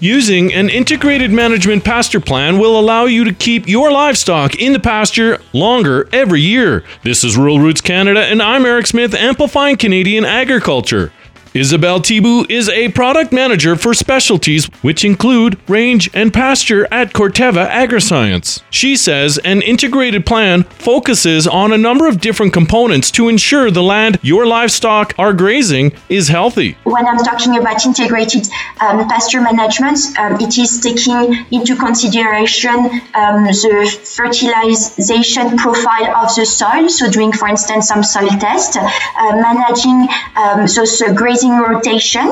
Using an integrated management pasture plan will allow you to keep your livestock in the pasture longer every year. This is Rural Roots Canada, and I'm Eric Smith, amplifying Canadian agriculture. Isabelle Thibault is a product manager for specialties, which include range and pasture at Corteva Agriscience. She says an integrated plan focuses on a number of different components to ensure the land your livestock are grazing is healthy. When I'm talking about integrated um, pasture management, um, it is taking into consideration um, the fertilization profile of the soil. So, doing, for instance, some soil tests, uh, managing um, those uh, rotation,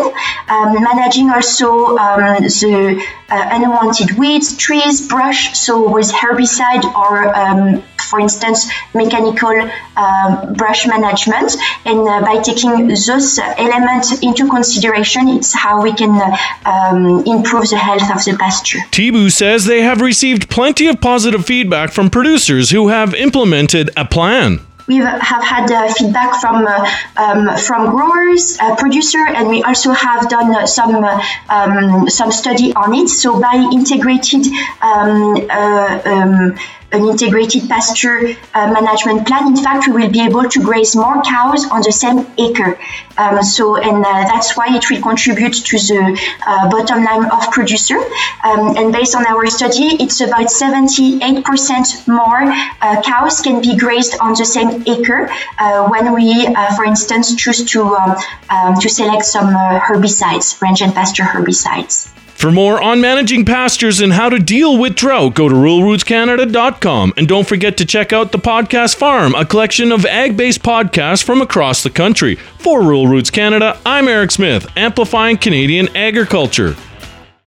um, managing also um, the uh, unwanted weeds, trees, brush, so with herbicide or um, for instance, mechanical um, brush management. And uh, by taking those elements into consideration, it's how we can uh, um, improve the health of the pasture. Thibault says they have received plenty of positive feedback from producers who have implemented a plan we have had uh, feedback from uh, um, from growers, uh, producer, and we also have done uh, some um, some study on it. So by integrated um, um an integrated pasture uh, management plan, in fact, we will be able to graze more cows on the same acre. Um, so, and uh, that's why it will contribute to the uh, bottom line of producer. Um, and based on our study, it's about 78% more uh, cows can be grazed on the same acre uh, when we, uh, for instance, choose to um, um to select some herbicides, range and pasture herbicides. For more on managing pastures and how to deal with drought, go to ruralrootscanada.com. And don't forget to check out the Podcast Farm, a collection of ag based podcasts from across the country. For Rural Roots Canada, I'm Eric Smith, amplifying Canadian agriculture.